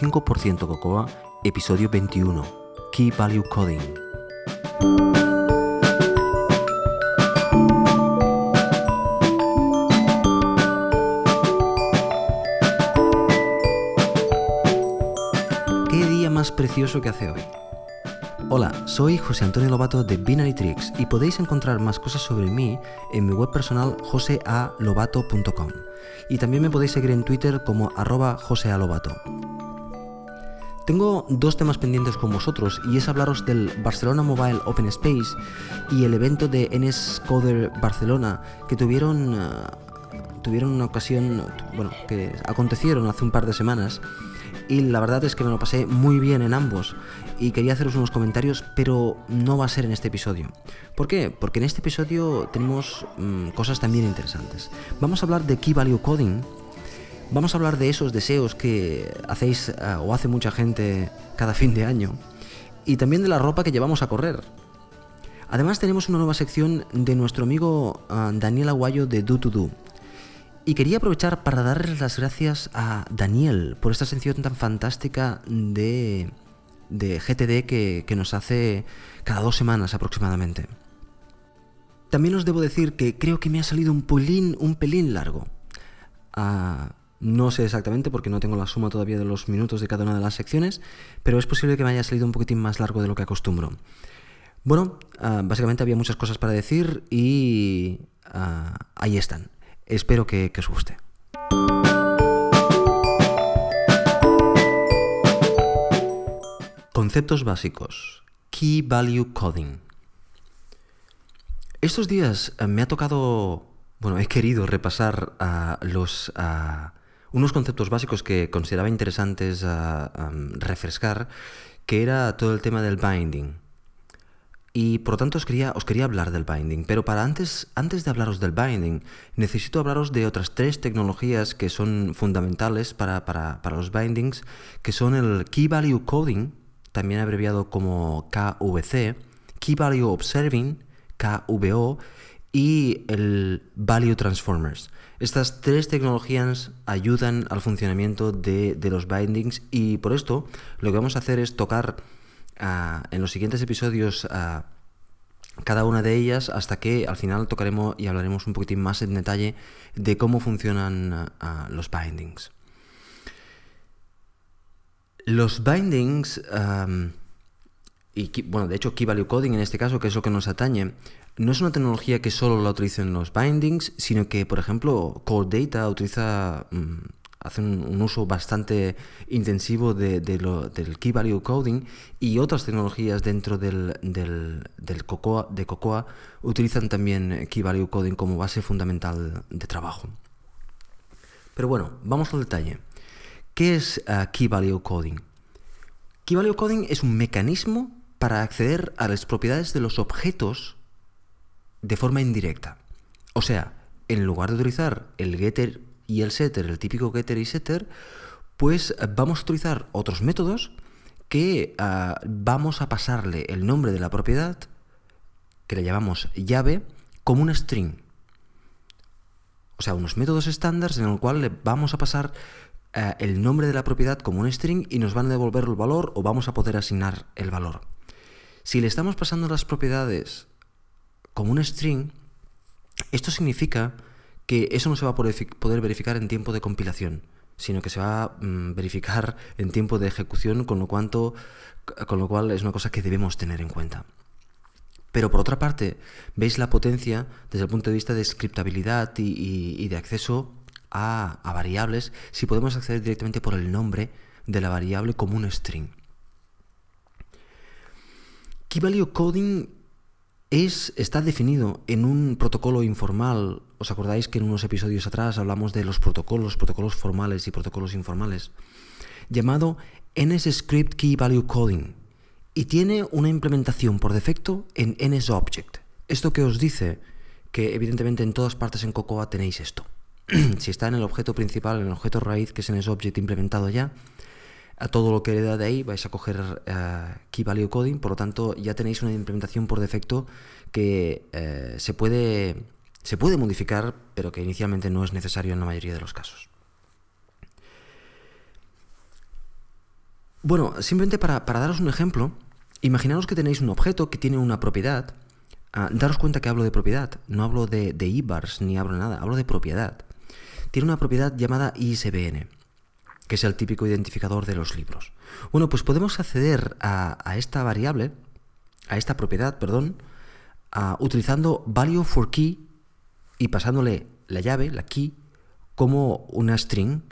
95% Cocoa, episodio 21, Key Value Coding. ¿Qué día más precioso que hace hoy? Hola, soy José Antonio Lobato de Binary Tricks y podéis encontrar más cosas sobre mí en mi web personal josealobato.com y también me podéis seguir en Twitter como arroba josealobato. Tengo dos temas pendientes con vosotros y es hablaros del Barcelona Mobile Open Space y el evento de NS Coder Barcelona que tuvieron, eh, tuvieron una ocasión, bueno, que acontecieron hace un par de semanas y la verdad es que me lo pasé muy bien en ambos y quería haceros unos comentarios, pero no va a ser en este episodio. ¿Por qué? Porque en este episodio tenemos mm, cosas también interesantes. Vamos a hablar de Key Value Coding, vamos a hablar de esos deseos que hacéis eh, o hace mucha gente cada fin de año y también de la ropa que llevamos a correr. Además tenemos una nueva sección de nuestro amigo uh, Daniel Aguayo de Do to Do. Y quería aprovechar para darles las gracias a Daniel por esta sección tan fantástica de, de GTD que, que, nos hace cada dos semanas aproximadamente. También os debo decir que creo que me ha salido un pelín, un pelín largo. Uh, no sé exactamente porque no tengo la suma todavía de los minutos de cada una de las secciones, pero es posible que me haya salido un poquitín más largo de lo que acostumbro. Bueno, uh, básicamente había muchas cosas para decir y uh, ahí están. Espero que, os guste. Conceptos básicos. Key Value Coding. Estos días eh, me ha tocado, bueno, he querido repasar uh, los, unos conceptos básicos que consideraba interesantes uh, um, refrescar, que era todo el tema del binding. Y por lo tanto os quería, os quería hablar del binding, pero para antes, antes de hablaros del binding, necesito hablaros de otras tres tecnologías que son fundamentales para, para, para los bindings, que son el Key Value Coding, también abreviado como KVC, Key Value Observing, KVO, y el Value Transformers. Estas tres tecnologías ayudan al funcionamiento de, los bindings y por esto lo que vamos a hacer es tocar Uh, en los siguientes episodios uh, cada una de ellas hasta que al final tocaremos y hablaremos un poquitín más en detalle de cómo funcionan uh, los bindings. Los bindings, y bueno, de hecho Key Value Coding en este caso, que es lo que nos atañe, no es una tecnología que solo la utilicen los bindings, sino que, por ejemplo, Core Data utiliza... Um, hacen un uso bastante intensivo de, del Key Value Coding y otras tecnologías dentro del, del, Cocoa, de Cocoa utilizan también Key Value Coding como base fundamental de trabajo. Pero bueno, vamos al detalle. ¿Qué es uh, Key Value Coding? Key Value Coding es un mecanismo para acceder a las propiedades de los objetos de forma indirecta. O sea, en lugar de utilizar el getter y el setter, el típico getter y setter, pues vamos a utilizar otros métodos que uh, vamos a pasarle el nombre de la propiedad, que le llamamos llave, como un string. O sea, unos métodos estándares en el cual le vamos a pasar uh, el nombre de la propiedad como un string y nos van a devolver el valor o vamos a poder asignar el valor. Si le estamos pasando las propiedades como un string, esto significa que eso no se va a poder verificar en tiempo de compilación, sino que se va a mm, verificar en tiempo de ejecución, con lo, con lo cual es una cosa que debemos tener en cuenta. Pero por otra parte, veis la potencia desde el punto de vista de scriptabilidad y de acceso a, a, variables si podemos acceder directamente por el nombre de la variable como un string. Key Value Coding es, está definido en un protocolo informal. ¿Os acordáis que en unos episodios atrás hablamos de los protocolos, protocolos formales y protocolos informales? Llamado NSScript Key Value Coding. Y tiene una implementación por defecto en NSObject. Esto que os dice que evidentemente en todas partes en Cocoa tenéis esto. si está en el objeto principal, en el objeto raíz que es NSObject implementado ya, a todo lo que hereda de ahí vais a coger uh, Key Value Coding, por lo tanto ya tenéis una implementación por defecto que uh, se, puede, se puede modificar, pero que inicialmente no es necesario en la mayoría de los casos. Bueno, simplemente para, daros un ejemplo, imaginaos que tenéis un objeto que tiene una propiedad. Ah, daros cuenta que hablo de propiedad, no hablo de, de IBARs ni hablo de nada, hablo de propiedad. Tiene una propiedad llamada ISBN, que es el típico identificador de los libros. Bueno, pues podemos acceder a, esta variable, a esta propiedad, perdón, utilizando value for key y pasándole la llave, la key, como una string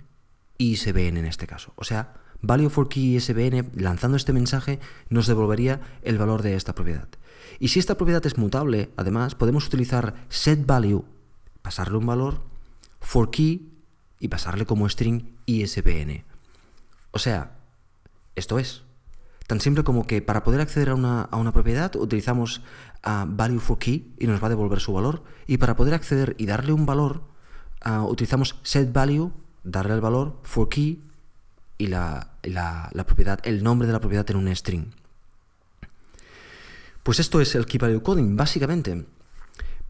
ISBN en este caso. O sea, value for key ISBN, lanzando este mensaje, nos devolvería el valor de esta propiedad. Y si esta propiedad es mutable, además, podemos utilizar set value, pasarle un valor, for key y pasarle como string ISBN. O sea, esto es. Tan simple como que para poder acceder a una, propiedad utilizamos a value for key y nos va a devolver su valor. Y para poder acceder y darle un valor, utilizamos set value, darle el valor, for key y la, propiedad, el nombre de la propiedad en un string. Pues esto es el key value coding, básicamente.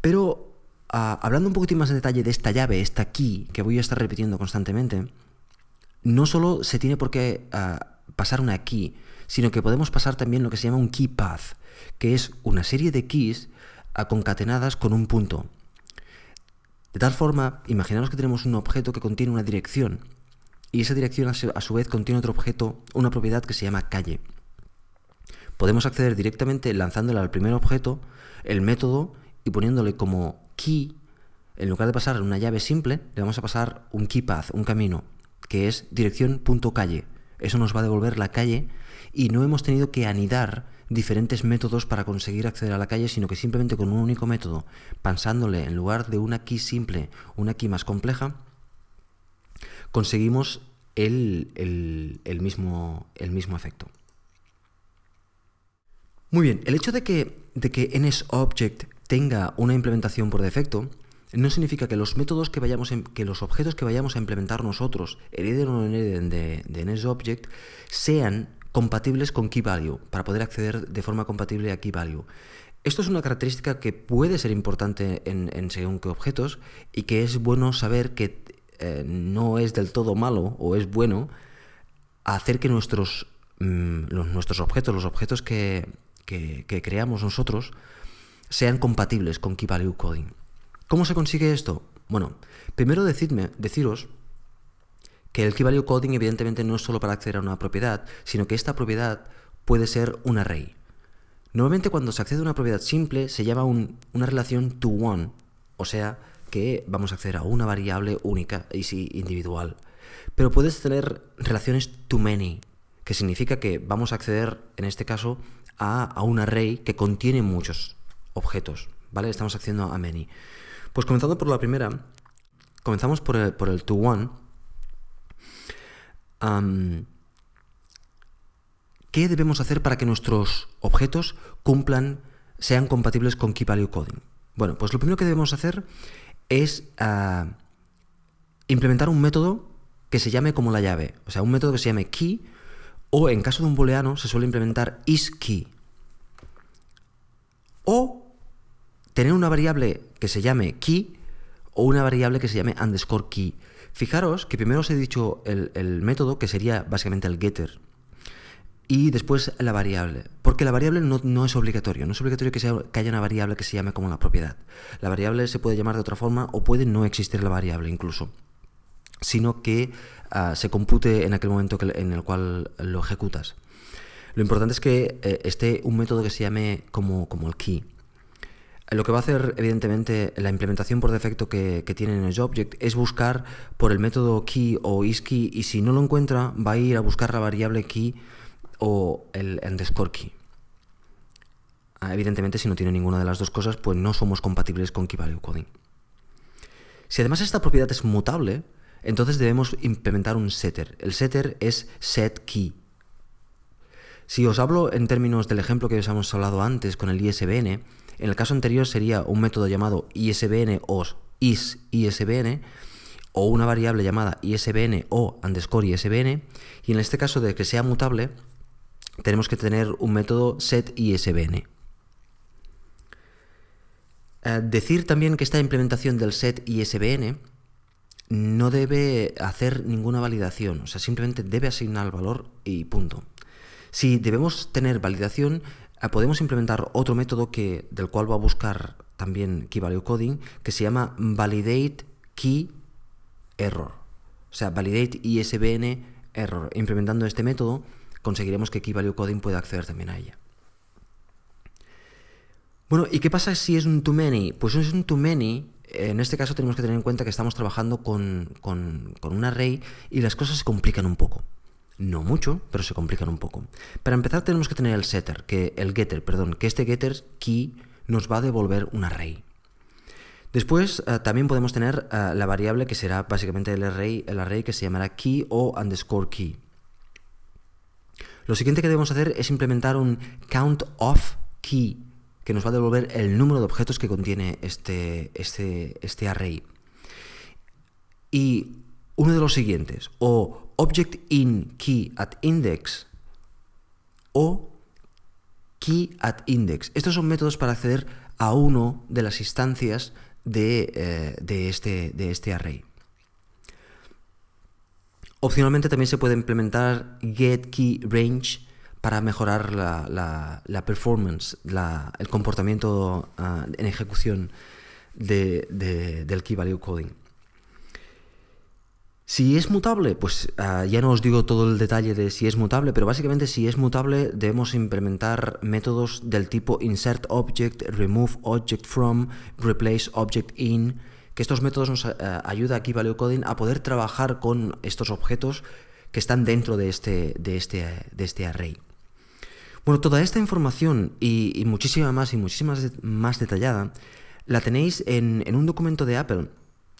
Pero hablando un poquitín más en detalle de esta llave, esta key, que voy a estar repitiendo constantemente, no solo se tiene por qué pasar una key, sino que podemos pasar también lo que se llama un key path, que es una serie de keys concatenadas con un punto. De tal forma, imaginaros que tenemos un objeto que contiene una dirección, y esa dirección a su vez contiene otro objeto, una propiedad que se llama calle. Podemos acceder directamente lanzándole al primer objeto el método y poniéndole como key, en lugar de pasar una llave simple, le vamos a pasar un key path, un camino, que es dirección.calle. Eso nos va a devolver la calle y no hemos tenido que anidar diferentes métodos para conseguir acceder a la calle, sino que simplemente con un único método, pensándole en lugar de una key simple, una key más compleja, conseguimos el, mismo, el mismo efecto. Muy bien, el hecho de que, de que NSObject tenga una implementación por defecto no significa que los métodos que vayamos que los objetos que vayamos a implementar nosotros, hereden o no hereden de, de sean compatibles con KeyValue, para poder acceder de forma compatible a KeyValue. Esto es una característica que puede ser importante en, según qué objetos y que es bueno saber que eh, no es del todo malo o es bueno hacer que nuestros, mm, nuestros objetos, los objetos que, que, creamos nosotros, sean compatibles con KeyValue Coding. ¿Cómo se consigue esto? Bueno, primero deciros que el key value coding evidentemente no es solo para acceder a una propiedad, sino que esta propiedad puede ser un array. Normalmente cuando se accede a una propiedad simple se llama una relación to one, o sea que vamos a acceder a una variable única y sí individual. Pero puedes tener relaciones to many, que significa que vamos a acceder en este caso a, un array que contiene muchos objetos, ¿vale? Estamos accediendo a many. Pues comenzando por la primera, comenzamos por el, por el to one, ¿Qué debemos hacer para que nuestros objetos cumplan, sean compatibles con Key Value Coding? Bueno, pues lo primero que debemos hacer es ah, implementar un método que se llame como la llave, o sea, un método que se llame key, o en caso de un booleano se suele implementar isKey. O tener una variable que se llame key o una variable que se llame underscore key. Fijaros que primero os he dicho el, método, que sería básicamente el getter, y después la variable. Porque la variable no, es obligatorio. No es obligatorio que, sea, que, haya una variable que se llame como la propiedad. La variable se puede llamar de otra forma o puede no existir la variable incluso. Sino que ah, se compute en aquel momento en el cual lo ejecutas. Lo importante es que eh, esté un método que se llame como, como el key. Lo que va a hacer, evidentemente, la implementación por defecto que, tiene en el object es buscar por el método key o isKey y si no lo encuentra va a ir a buscar la variable key o el underscore key. Ah, evidentemente, si no tiene ninguna de las dos cosas, pues no somos compatibles con key value coding. Si además esta propiedad es mutable, entonces debemos implementar un setter. El setter es setKey. Si os hablo en términos del ejemplo que os hemos hablado antes con el ISBN, en el caso anterior sería un método llamado ISBN o isISBN o una variable llamada ISBN o underscore ISBN y en este caso de que sea mutable tenemos que tener un método setISBN. Eh, decir también que esta implementación del set ISBN no debe hacer ninguna validación, o sea, simplemente debe asignar el valor y punto. Si debemos tener validación, podemos implementar otro método que, del cual va a buscar también Key Value Coding, que se llama Validate Key Error. O sea, Validate ISBN Error. Implementando este método, conseguiremos que Key Value Coding pueda acceder también a ella. Bueno, ¿y qué pasa si es un too many? Pues es un too many, en este caso tenemos que tener en cuenta que estamos trabajando con, con, con un array y las cosas se complican un poco. No mucho, pero se complican un poco. Para empezar tenemos que tener el setter, que el getter, perdón, que este getter key nos va a devolver un array. Después eh, también podemos tener eh, la variable que será básicamente el array, el array que se llamará key o underscore key. Lo siguiente que debemos hacer es implementar un count of key, que nos va a devolver el número de objetos que contiene este, este, este array. Y uno de los siguientes, o object in key at index o key at index. Estos son métodos para acceder a uno de las instancias de, eh, este, de este array. Opcionalmente también se puede implementar get key range para mejorar la, performance, el comportamiento ah, en ejecución del key value coding. Si es mutable, pues ah, ya no os digo todo el detalle de si es mutable, pero básicamente si es mutable debemos implementar métodos del tipo insert object, remove object from, replace object in, que estos métodos nos ayudan ayuda aquí Value Coding a poder trabajar con estos objetos que están dentro de este, de este, de este array. Bueno, toda esta información y, muchísima más y muchísima más detallada la tenéis en, en un documento de Apple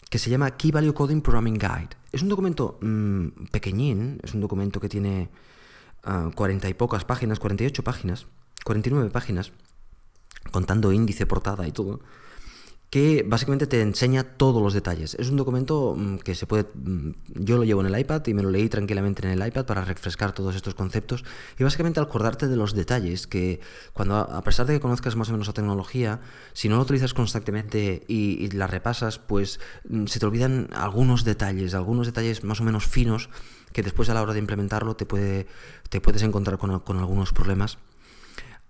que se llama Key Value Coding Programming Guide. Es un documento mm, pequeñín, es un documento que tiene uh, 40 y pocas páginas, 48 páginas, 49 páginas, contando índice, portada y todo que básicamente te enseña todos los detalles. Es un documento mm, que se puede... Mm, yo lo llevo en el iPad y me lo leí tranquilamente en el iPad para refrescar todos estos conceptos y básicamente acordarte de los detalles que cuando, a pesar de que conozcas más o menos la tecnología, si no lo utilizas constantemente y, la repasas, pues mm, se te olvidan algunos detalles, algunos detalles más o menos finos que después a la hora de implementarlo te, puede, te puedes encontrar con, con algunos problemas.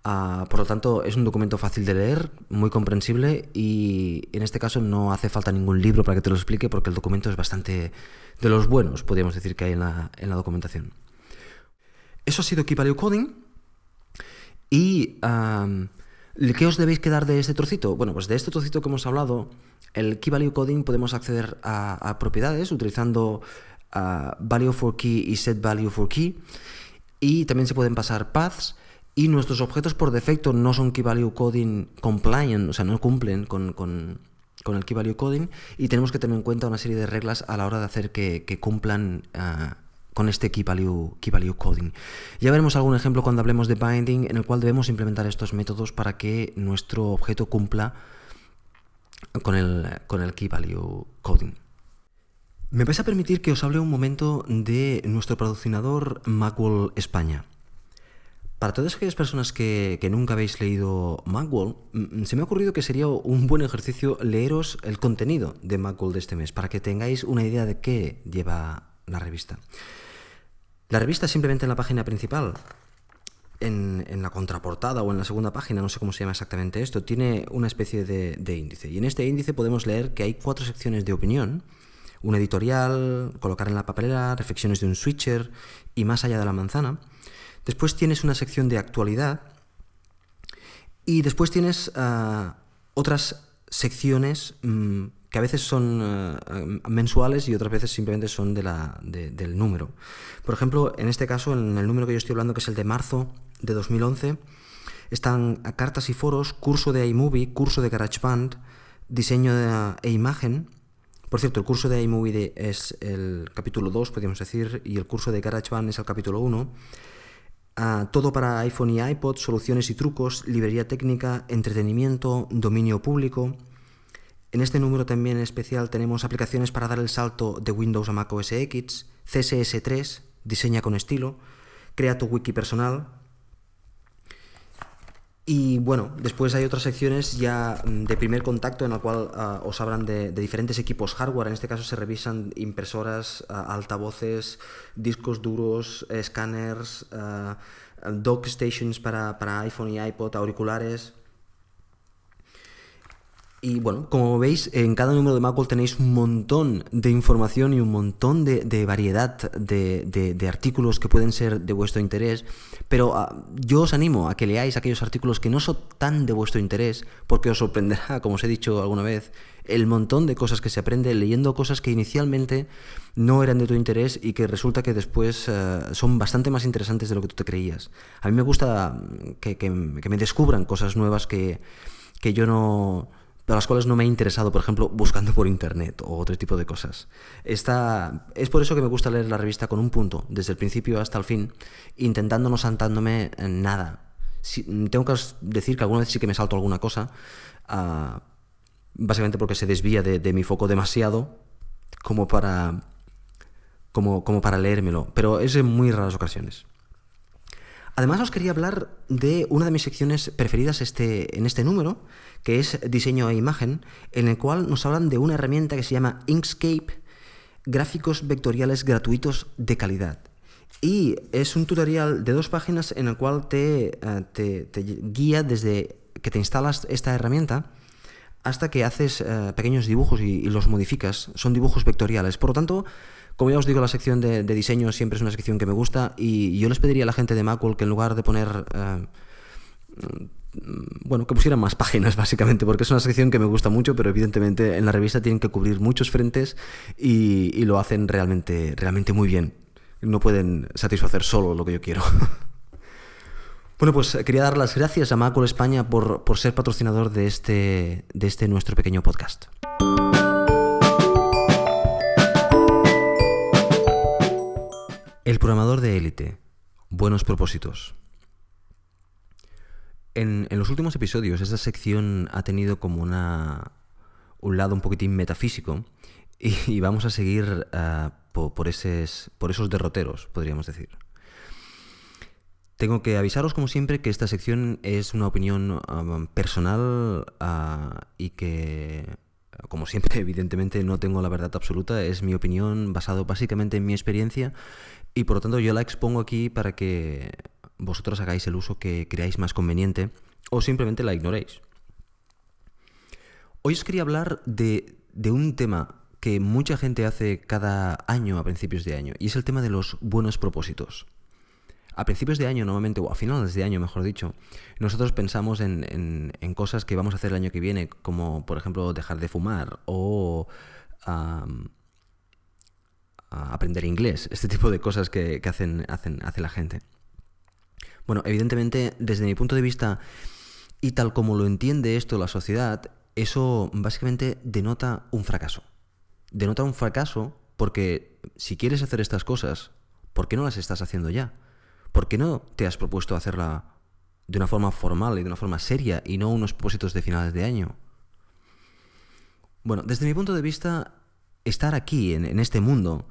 Ah, por lo tanto, es un documento fácil de leer, muy comprensible y en este caso no hace falta ningún libro para que te lo explique porque el documento es bastante de los buenos, podríamos decir, que hay en la, documentación. Eso ha sido Keep Value Coding. ¿Y qué os debéis quedar de este trocito? Bueno, pues de este trocito que hemos hablado, el Key Value Coding podemos acceder a, propiedades utilizando ah, Value for Key y Set Value for Key. Y también se pueden pasar paths y nuestros objetos por defecto no son key value coding compliant, o sea, no cumplen con, el key value coding y tenemos que tener en cuenta una serie de reglas a la hora de hacer que, cumplan ah, con este key value, coding. Ya veremos algún ejemplo cuando hablemos de binding en el cual debemos implementar estos métodos para que nuestro objeto cumpla con el, con el key value coding. Me vais a permitir que os hable un momento de nuestro patrocinador Macworld España. Para todas aquellas personas que, nunca habéis leído Macworld, mm, se me ha ocurrido que sería un buen ejercicio leeros el contenido de Macworld de este mes, para que tengáis una idea de qué lleva la revista. La revista simplemente en la página principal, en, la contraportada o en la segunda página, no sé cómo se llama exactamente esto, tiene una especie de, de índice. Y en este índice podemos leer que hay cuatro secciones de opinión, un editorial, colocar en la papelera, reflexiones de un switcher y más allá de la manzana. Después tienes una sección de actualidad y después tienes ah, otras secciones mm, que a veces son ah, mensuales y otras veces simplemente son de la, del número. Por ejemplo, en este caso, en el número que yo estoy hablando, que es el de marzo de 2011, están cartas y foros, curso de iMovie, curso de GarageBand, diseño e imagen. Por cierto, el curso de iMovie es el capítulo 2, podríamos decir, y el curso de GarageBand es el capítulo 1 todo para iPhone y iPod, soluciones y trucos, librería técnica, entretenimiento, dominio público. En este número también especial tenemos aplicaciones para dar el salto de Windows a Mac OS X, CSS3, diseña con estilo, crea tu wiki personal. Y bueno, después hay otras secciones ya mm, de primer contacto en la cual ah, os hablan de, diferentes equipos hardware. En este caso se revisan impresoras, ah, altavoces, discos duros, escáneres, uh, dock stations para, para iPhone y iPod, auriculares. Y bueno, como veis, en cada número de Macworld tenéis un montón de información y un montón de, variedad de, artículos que pueden ser de vuestro interés, pero ah, yo os animo a que leáis aquellos artículos que no son tan de vuestro interés, porque os sorprenderá, como os he dicho alguna vez, el montón de cosas que se aprende leyendo cosas que inicialmente no eran de tu interés y que resulta que después ah, son bastante más interesantes de lo que tú te creías. A mí me gusta que, que me descubran cosas nuevas que, que yo no de las cuales no me he interesado, por ejemplo, buscando por internet o otro tipo de cosas. Esta, es por eso que me gusta leer la revista con un punto, desde el principio hasta el fin, intentando no saltándome nada. tengo que decir que alguna vez sí que me salto alguna cosa, ah, básicamente porque se desvía de, mi foco demasiado como para, como, como para leérmelo, pero es en muy raras ocasiones. Además os quería hablar de una de mis secciones preferidas este, en este número, que es diseño e imagen, en el cual nos hablan de una herramienta que se llama Inkscape, gráficos vectoriales gratuitos de calidad. Y es un tutorial de dos páginas en el cual te, eh, guía desde que te instalas esta herramienta hasta que haces eh, pequeños dibujos y, y, los modificas. Son dibujos vectoriales. Por lo tanto, como ya os digo, la sección de, diseño siempre es una sección que me gusta y yo les pediría a la gente de Macworld que en lugar de poner... Eh, bueno, que pusieran más páginas básicamente, porque es una sección que me gusta mucho, pero evidentemente en la revista tienen que cubrir muchos frentes y, lo hacen realmente, realmente muy bien. No pueden satisfacer solo lo que yo quiero. Bueno, pues quería dar las gracias a Macworld España por, por ser patrocinador de este, de este nuestro pequeño podcast. El programador de élite. Buenos propósitos. En, los últimos episodios esta sección ha tenido como una, un lado un poquitín metafísico y, vamos a seguir ah, por, esos, por esos derroteros, podríamos decir. Tengo que avisaros, como siempre, que esta sección es una opinión ah, personal ah, y que, como siempre, evidentemente no tengo la verdad absoluta. Es mi opinión basado básicamente en mi experiencia y por lo tanto yo la expongo aquí para que vosotros hagáis el uso que creáis más conveniente o simplemente la ignoréis. Hoy os quería hablar de, un tema que mucha gente hace cada año a principios de año y es el tema de los buenos propósitos. A principios de año normalmente, o a finales de año mejor dicho, nosotros pensamos en, cosas que vamos a hacer el año que viene, como por ejemplo dejar de fumar o aprender inglés, este tipo de cosas que, hacen, hacen, hace la gente. Bueno, evidentemente, desde mi punto de vista, y tal como lo entiende esto la sociedad, eso básicamente denota un fracaso. Denota un fracaso porque si quieres hacer estas cosas, ¿por qué no las estás haciendo ya? ¿Por qué no te has propuesto hacerla de una forma formal y de una forma seria y no unos propósitos de finales de año? Bueno, desde mi punto de vista, estar aquí, en, este mundo,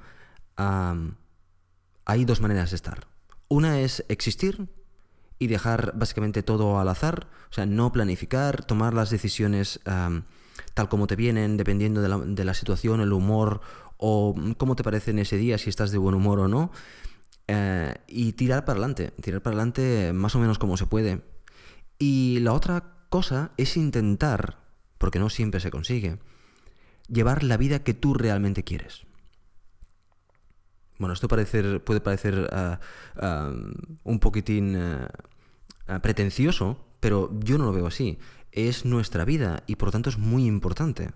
hay dos maneras de estar. Una es existir y dejar básicamente todo al azar, o sea, no planificar, tomar las decisiones tal como te vienen, dependiendo de la, situación, el humor o cómo te parece en ese día, si estás de buen humor o no, eh, y tirar para adelante, tirar para adelante más o menos como se puede. Y la otra cosa es intentar, porque no siempre se consigue, llevar la vida que tú realmente quieres. Bueno, esto puede parecer ah, ah, un poquitín ah, pretencioso, pero yo no lo veo así. Es nuestra vida y por lo tanto es muy importante.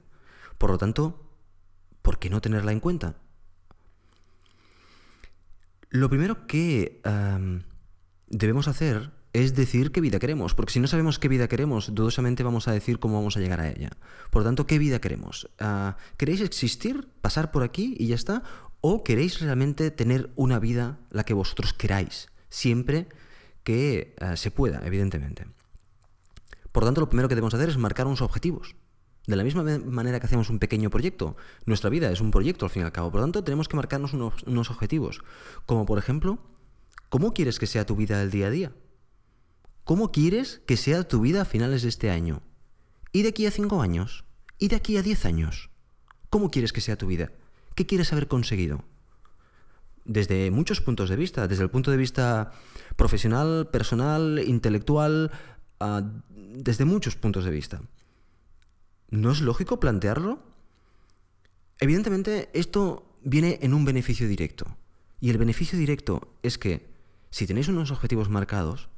Por lo tanto, ¿por qué no tenerla en cuenta? Lo primero que debemos hacer es decir qué vida queremos, porque si no sabemos qué vida queremos, dudosamente vamos a decir cómo vamos a llegar a ella. Por lo tanto, ¿qué vida queremos? Ah, ¿Queréis existir, pasar por aquí y ya está? ¿O queréis realmente tener una vida la que vosotros queráis? Siempre que ah, se pueda, evidentemente. Por tanto, lo primero que debemos hacer es marcar unos objetivos. De la misma manera que hacemos un pequeño proyecto, nuestra vida es un proyecto al fin y al cabo. Por tanto, tenemos que marcarnos unos, unos objetivos. Como por ejemplo, ¿cómo quieres que sea tu vida el día a día? ¿Cómo quieres que sea tu vida a finales de este año? ¿Y de aquí a cinco años? ¿Y de aquí a diez años? ¿Cómo quieres que sea tu vida? ¿Qué quieres haber conseguido? Desde muchos puntos de vista, desde el punto de vista profesional, personal, intelectual, ah, desde muchos puntos de vista. ¿No es lógico plantearlo? Evidentemente, esto viene en un beneficio directo. Y el beneficio directo es que si tenéis unos objetivos marcados,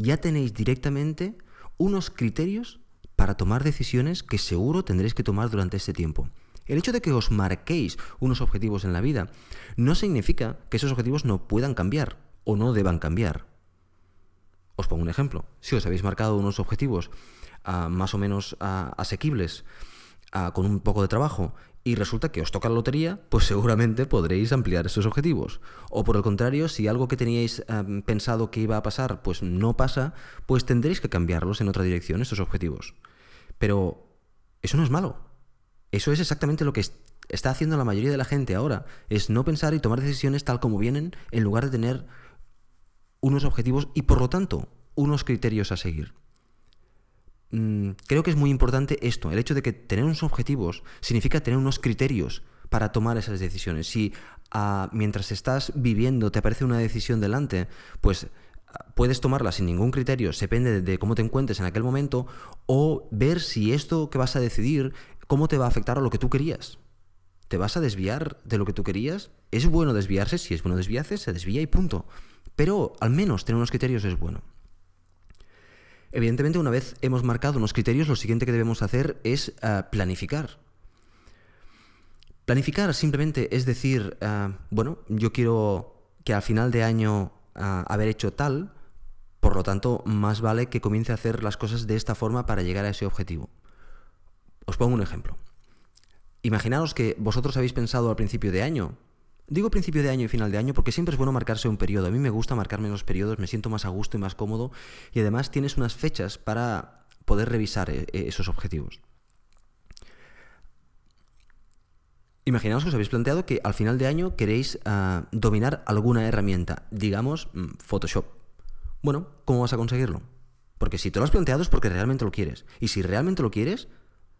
ya tenéis directamente unos criterios para tomar decisiones que seguro tendréis que tomar durante este tiempo. El hecho de que os marquéis unos objetivos en la vida no significa que esos objetivos no puedan cambiar o no deban cambiar. Os pongo un ejemplo. Si os habéis marcado unos objetivos ah, más o menos ah, asequibles, ah, con un poco de trabajo, y resulta que os toca la lotería, pues seguramente podréis ampliar esos objetivos. O por el contrario, si algo que teníais pensado que iba a pasar, pues no pasa, pues tendréis que cambiarlos en otra dirección, esos objetivos. Pero eso no es malo. Eso es exactamente lo que está haciendo la mayoría de la gente ahora, es no pensar y tomar decisiones tal como vienen en lugar de tener unos objetivos y por lo tanto unos criterios a seguir. Mm, creo que es muy importante esto, el hecho de que tener unos objetivos significa tener unos criterios para tomar esas decisiones. Si ah, mientras estás viviendo te aparece una decisión delante, pues ah, puedes tomarla sin ningún criterio, depende de cómo te encuentres en aquel momento, o ver si esto que vas a decidir, cómo te va a afectar a lo que tú querías. ¿Te vas a desviar de lo que tú querías? Es bueno desviarse, si es bueno desviarse, se desvía y punto. Pero al menos tener unos criterios es bueno. Evidentemente, una vez hemos marcado unos criterios, lo siguiente que debemos hacer es eh, planificar. Planificar simplemente es decir, eh, bueno, yo quiero que al final de año eh, haber hecho tal, por lo tanto, más vale que comience a hacer las cosas de esta forma para llegar a ese objetivo. Os pongo un ejemplo. Imaginaos que vosotros habéis pensado al principio de año, Digo principio de año y final de año porque siempre es bueno marcarse un periodo. A mí me gusta marcarme los periodos, me siento más a gusto y más cómodo y además tienes unas fechas para poder revisar eh, eh, esos objetivos. Imaginaos que os habéis planteado que al final de año queréis ah, dominar alguna herramienta, digamos mm, Photoshop. Bueno, ¿cómo vas a conseguirlo? Porque si te lo has planteado es porque realmente lo quieres. Y si realmente lo quieres,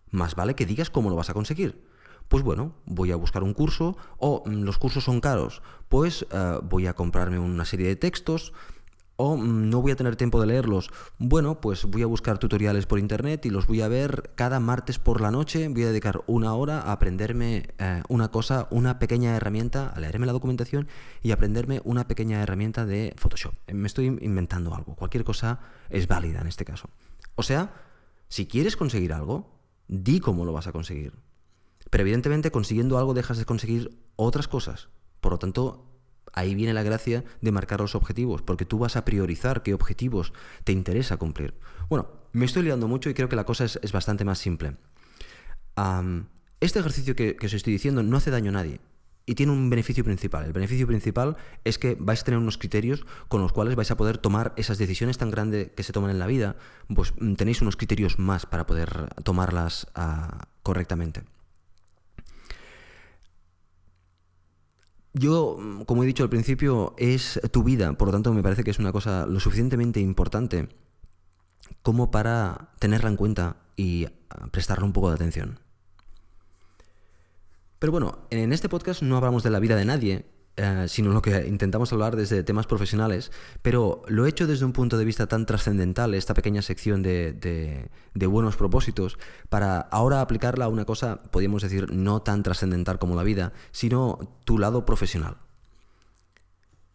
más vale que digas cómo lo vas a conseguir pues bueno, voy a buscar un curso o mm, los cursos son caros, pues eh, voy a comprarme una serie de textos o mm, no voy a tener tiempo de leerlos. Bueno, pues voy a buscar tutoriales por internet y los voy a ver cada martes por la noche. Voy a dedicar una hora a aprenderme eh, una cosa, una pequeña herramienta, a leerme la documentación y aprenderme una pequeña herramienta de Photoshop. Me estoy inventando algo. Cualquier cosa es válida en este caso. O sea, si quieres conseguir algo, di cómo lo vas a conseguir. Pero evidentemente consiguiendo algo dejas de conseguir otras cosas. Por lo tanto, ahí viene la gracia de marcar los objetivos, porque tú vas a priorizar qué objetivos te interesa cumplir. Bueno, me estoy liando mucho y creo que la cosa es, bastante más simple. este ejercicio que, que os estoy diciendo no hace daño a nadie. Y tiene un beneficio principal. El beneficio principal es que vais a tener unos criterios con los cuales vais a poder tomar esas decisiones tan grandes que se toman en la vida, pues mm, tenéis unos criterios más para poder tomarlas ah, correctamente. Yo, como he dicho al principio, es tu vida, por lo tanto me parece que es una cosa lo suficientemente importante como para tenerla en cuenta y prestarle un poco de atención. Pero bueno, en este podcast no hablamos de la vida de nadie, eh, sino lo que intentamos hablar desde temas profesionales, pero lo he hecho desde un punto de vista tan trascendental, esta pequeña sección de, buenos propósitos, para ahora aplicarla a una cosa, podríamos decir, no tan trascendental como la vida, sino tu lado profesional.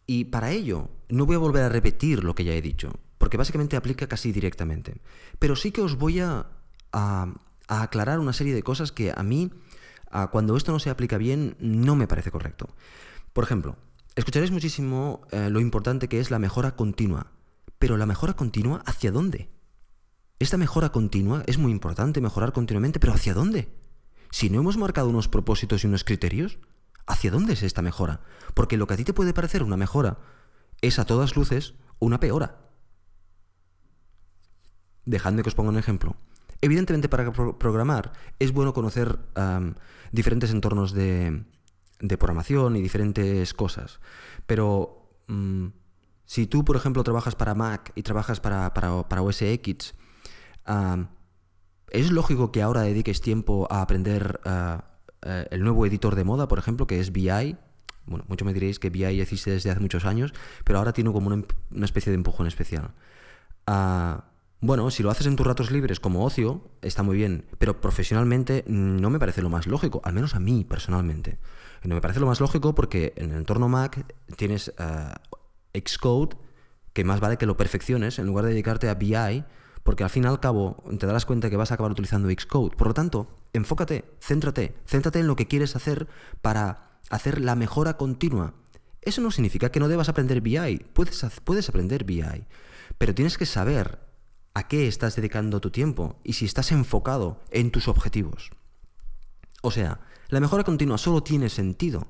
Y para ello, no voy a volver a repetir lo que ya he dicho, porque básicamente aplica casi directamente, pero sí que os voy a, aclarar una serie de cosas que a mí, cuando esto no se aplica bien, no me parece correcto. Por ejemplo, escucharéis muchísimo eh, lo importante que es la mejora continua. Pero la mejora continua, ¿hacia dónde? Esta mejora continua es muy importante, mejorar continuamente, pero ¿hacia dónde? Si no hemos marcado unos propósitos y unos criterios, ¿hacia dónde es esta mejora? Porque lo que a ti te puede parecer una mejora es a todas luces una peora. Dejadme que os ponga un ejemplo. Evidentemente para programar es bueno conocer diferentes entornos de, de programación y diferentes cosas. Pero mm, Si tú, por ejemplo, trabajas para Mac y trabajas para, para, para OS X, es lógico que ahora dediques tiempo a aprender ah, eh, el nuevo editor de moda, por ejemplo, que es VI. Bueno, muchos me diréis que VI existe desde hace muchos años, pero ahora tiene como una, especie de empujón especial. Ah, bueno, si lo haces en tus ratos libres como ocio, está muy bien, pero profesionalmente no me parece lo más lógico, al menos a mí personalmente. No me parece lo más lógico porque en el entorno Mac tienes ah, Xcode, que más vale que lo perfecciones en lugar de dedicarte a VI, porque al fin y al cabo te darás cuenta que vas a acabar utilizando Xcode. Por lo tanto, enfócate, céntrate, céntrate en lo que quieres hacer para hacer la mejora continua. Eso no significa que no debas aprender BI, puedes, puedes aprender BI, pero tienes que saber a qué estás dedicando tu tiempo y si estás enfocado en tus objetivos. O sea, la mejora continua solo tiene sentido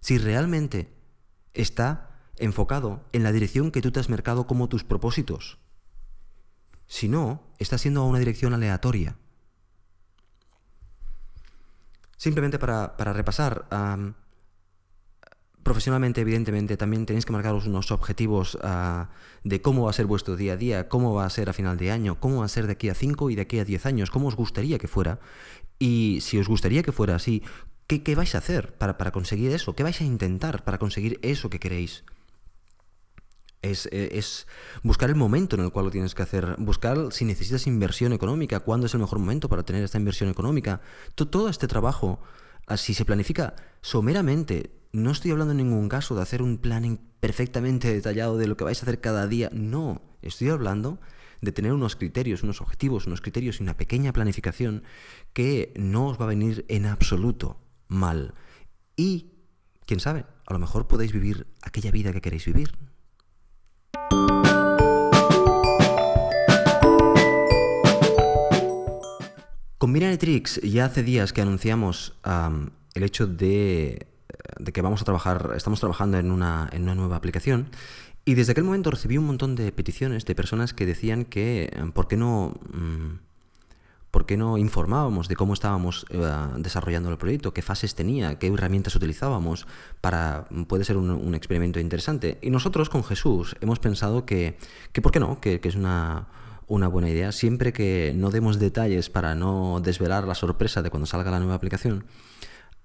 si realmente está enfocado en la dirección que tú te has marcado como tus propósitos. Si no, está siendo una dirección aleatoria. Simplemente para, repasar, profesionalmente, evidentemente, también tenéis que marcaros unos objetivos ah, de cómo va a ser vuestro día a día, cómo va a ser a final de año, cómo va a ser de aquí a 5 y de aquí a 10 años, cómo os gustaría que fuera. Y si os gustaría que fuera así, ¿qué, vais a hacer para, para conseguir eso? ¿Qué vais a intentar para conseguir eso que queréis? Eh, es, buscar el momento en el cual lo tienes que hacer, buscar si necesitas inversión económica, cuándo es el mejor momento para tener esta inversión económica. Todo este trabajo, si se planifica someramente, no estoy hablando en ningún caso de hacer un planning perfectamente detallado de lo que vais a hacer cada día, no, estoy hablando de tener unos criterios, unos objetivos, unos criterios y una pequeña planificación que no os va a venir en absoluto mal. Y, quién sabe, a lo mejor podéis vivir aquella vida que queréis vivir. Con Tricks ya hace días que anunciamos el hecho de, que vamos a trabajar, estamos trabajando en una, en una nueva aplicación y desde aquel momento recibí un montón de peticiones de personas que decían que por qué no... Mm, ¿por qué no informábamos de cómo estábamos eh, desarrollando el proyecto, qué fases tenía, qué herramientas utilizábamos para, puede ser un, experimento interesante? Y nosotros con Jesús hemos pensado que, que ¿por qué no? Que, es una, buena idea, siempre que no demos detalles para no desvelar la sorpresa de cuando salga la nueva aplicación.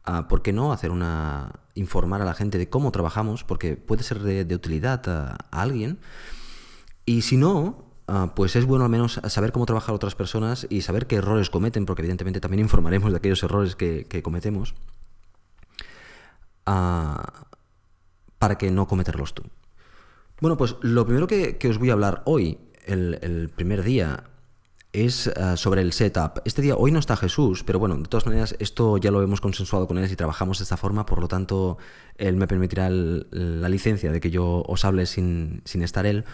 Ah, ¿Por qué no hacer una informar a la gente de cómo trabajamos? Porque puede ser de, utilidad a alguien. Y si no, Ah, pues es bueno al menos saber cómo trabajar otras personas y saber qué errores cometen, porque evidentemente también informaremos de aquellos errores que, cometemos, ah, para que no cometerlos tú. Bueno, pues lo primero que, os voy a hablar hoy, el, primer día, es ah, sobre el setup. Este día, hoy no está Jesús, pero bueno, de todas maneras, esto ya lo hemos consensuado con él y trabajamos de esta forma, por lo tanto, él me permitirá la licencia de que yo os hable sin, sin estar él.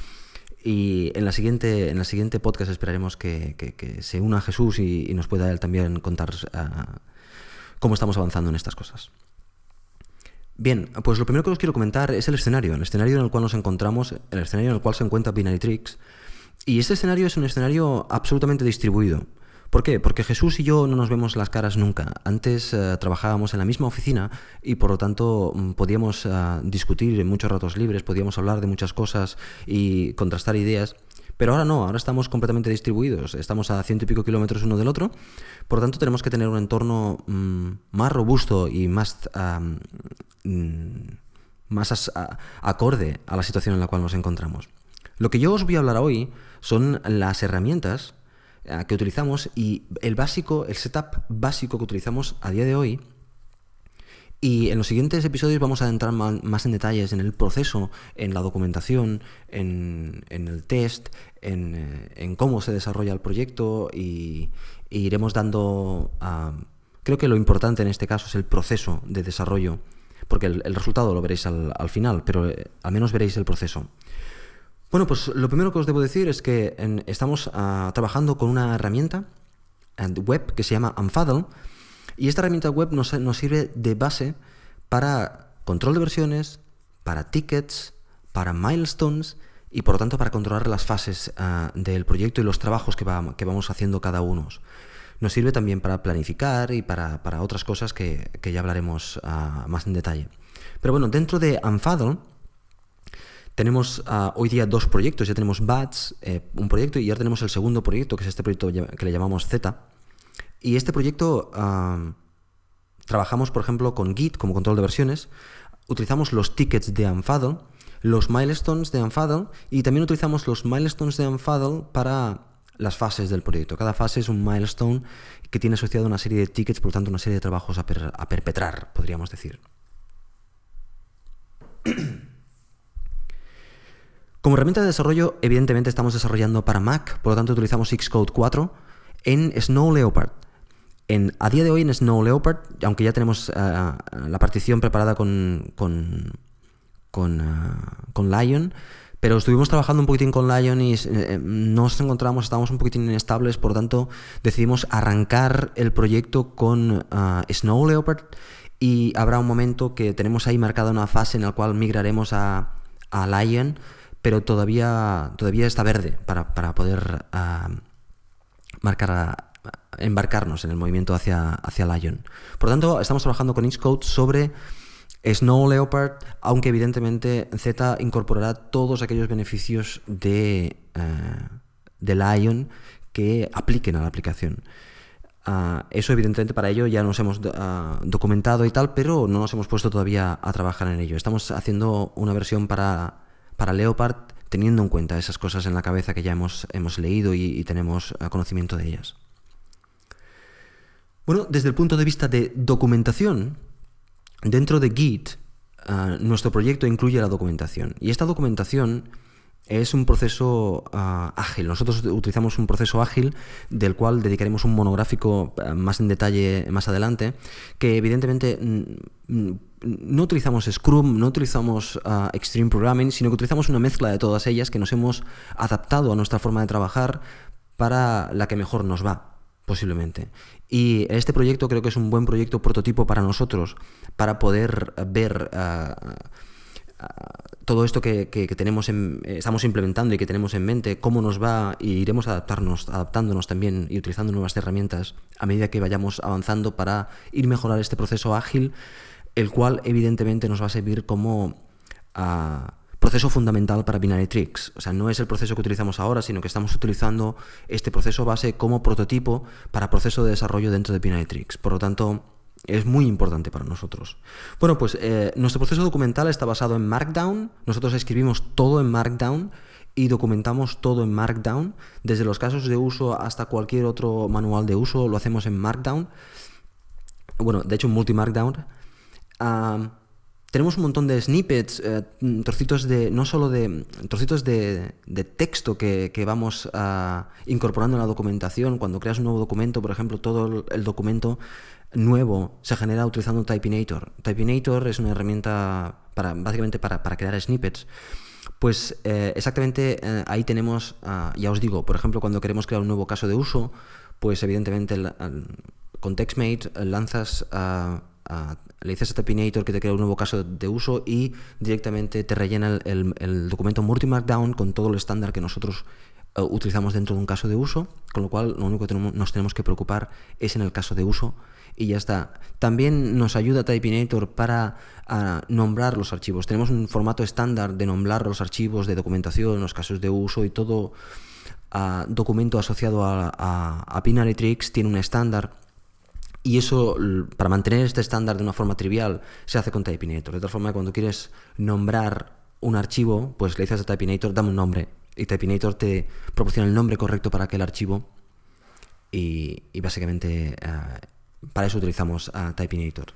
Y en la siguiente, en siguiente podcast esperaremos que, se una Jesús y, nos pueda él también contar ah, cómo estamos avanzando en estas cosas. Bien, pues lo primero que os quiero comentar es el escenario, el escenario en el cual nos encontramos, el escenario en el cual se encuentra Binary Tricks. Y este escenario es un escenario absolutamente distribuido. ¿Por qué? Porque Jesús y yo no nos vemos las caras nunca. Antes eh, trabajábamos en la misma oficina y por lo tanto mm, podíamos eh, discutir en muchos ratos libres, podíamos hablar de muchas cosas y contrastar ideas. Pero ahora no, ahora estamos completamente distribuidos, estamos a ciento y pico kilómetros uno del otro, por lo tanto tenemos que tener un entorno mm, más robusto y más, mm, más acorde a la situación en la cual nos encontramos. Lo que yo os voy a hablar hoy son las herramientas eh, que utilizamos y el básico, el setup básico que utilizamos a día de hoy. Y en los siguientes episodios vamos a entrar más en detalles en el proceso, en la documentación, en, el test, eh, en, cómo se desarrolla el proyecto y, iremos dando... creo que lo importante en este caso es el proceso de desarrollo, porque el, resultado lo veréis al, al final, pero eh, al menos veréis el proceso. Bueno, pues lo primero que os debo decir es que estamos ah, trabajando con una herramienta web que se llama Unfaddle y esta herramienta web nos, sirve de base para control de versiones, para tickets, para milestones y por lo tanto para controlar las fases ah, del proyecto y los trabajos que, vamos haciendo cada uno. Nos sirve también para planificar y para, otras cosas que, ya hablaremos ah, más en detalle. Pero bueno, dentro de Unfaddle Tenemos ah, hoy día dos proyectos, ya tenemos BATS, eh, un proyecto, y ahora tenemos el segundo proyecto, que es este proyecto que le llamamos Z. Y este proyecto trabajamos, por ejemplo, con Git como control de versiones, utilizamos los tickets de Unfaddle, los milestones de Unfaddle, y también utilizamos los milestones de Unfaddle para las fases del proyecto. Cada fase es un milestone que tiene asociado una serie de tickets, por lo tanto, una serie de trabajos a perpetrar, podríamos decir. Como herramienta de desarrollo, evidentemente estamos desarrollando para Mac, por lo tanto utilizamos Xcode 4 en Snow Leopard. En, a día de hoy en Snow Leopard, aunque ya tenemos eh, la partición preparada con, con, con, eh, Lion, pero estuvimos trabajando un poquitín con Lion y eh, nos encontramos, estábamos un poquitín inestables, por lo tanto decidimos arrancar el proyecto con Snow Leopard y habrá un momento que tenemos ahí marcada una fase en la cual migraremos a, a Lion pero todavía, todavía está verde para, poder ah, marcar embarcarnos en el movimiento hacia, hacia Lion. Por lo tanto, estamos trabajando con Xcode sobre Snow Leopard, aunque evidentemente Z incorporará todos aquellos beneficios de, eh, de Lion que apliquen a la aplicación. Ah, eso evidentemente para ello ya nos hemos ah, documentado y tal, pero no nos hemos puesto todavía a trabajar en ello. Estamos haciendo una versión para para Leopard teniendo en cuenta esas cosas en la cabeza que ya hemos, hemos leído y, tenemos eh, conocimiento de ellas. Bueno, desde el punto de vista de documentación, dentro de Git, eh, nuestro proyecto incluye la documentación. Y esta documentación es un proceso ah, ágil. Nosotros utilizamos un proceso ágil del cual dedicaremos un monográfico más en detalle más adelante, que evidentemente no utilizamos Scrum, no utilizamos ah, Extreme Programming, sino que utilizamos una mezcla de todas ellas que nos hemos adaptado a nuestra forma de trabajar para la que mejor nos va posiblemente. Y este proyecto creo que es un buen proyecto prototipo para nosotros, para poder ver todo esto que, tenemos estamos implementando y que tenemos en mente, cómo nos va y iremos adaptarnos, adaptándonos también y utilizando nuevas herramientas a medida que vayamos avanzando para ir mejorar este proceso ágil, el cual evidentemente nos va a servir como ah, proceso fundamental para Binary Tricks. O sea, no es el proceso que utilizamos ahora, sino que estamos utilizando este proceso base como prototipo para proceso de desarrollo dentro de Binary Tricks. Por lo tanto, es muy importante para nosotros. Bueno, pues eh, nuestro proceso documental está basado en Markdown. Nosotros escribimos todo en Markdown y documentamos todo en Markdown. Desde los casos de uso hasta cualquier otro manual de uso lo hacemos en Markdown. Bueno, de hecho en Tenemos un montón de snippets, eh, trocitos de, no solo de, trocitos de, texto que, vamos incorporando en la documentación. Cuando creas un nuevo documento, por ejemplo, todo el documento nuevo se genera utilizando Typinator. Typinator es una herramienta para, básicamente para, crear snippets. Pues eh, exactamente eh, ahí tenemos, ah, ya os digo, por ejemplo, cuando queremos crear un nuevo caso de uso, pues evidentemente con TextMate lanzas a, le dices a Typinator que te crea un nuevo caso de uso y directamente te rellena el, documento multi-markdown con todo el estándar que nosotros eh, utilizamos dentro de un caso de uso, con lo cual lo único que nos tenemos que preocupar es en el caso de uso y ya está. También nos ayuda Typinator para nombrar los archivos. Tenemos un formato estándar de nombrar los archivos de documentación, los casos de uso y todo ah, documento asociado a, a, tiene un estándar. Y eso, para mantener este estándar de una forma trivial, se hace con Typinator. De tal forma que cuando quieres nombrar un archivo, pues le dices a Typinator, dame un nombre. Y Typinator te proporciona el nombre correcto para aquel archivo. Y, básicamente ah, para eso utilizamos uh, Typinator.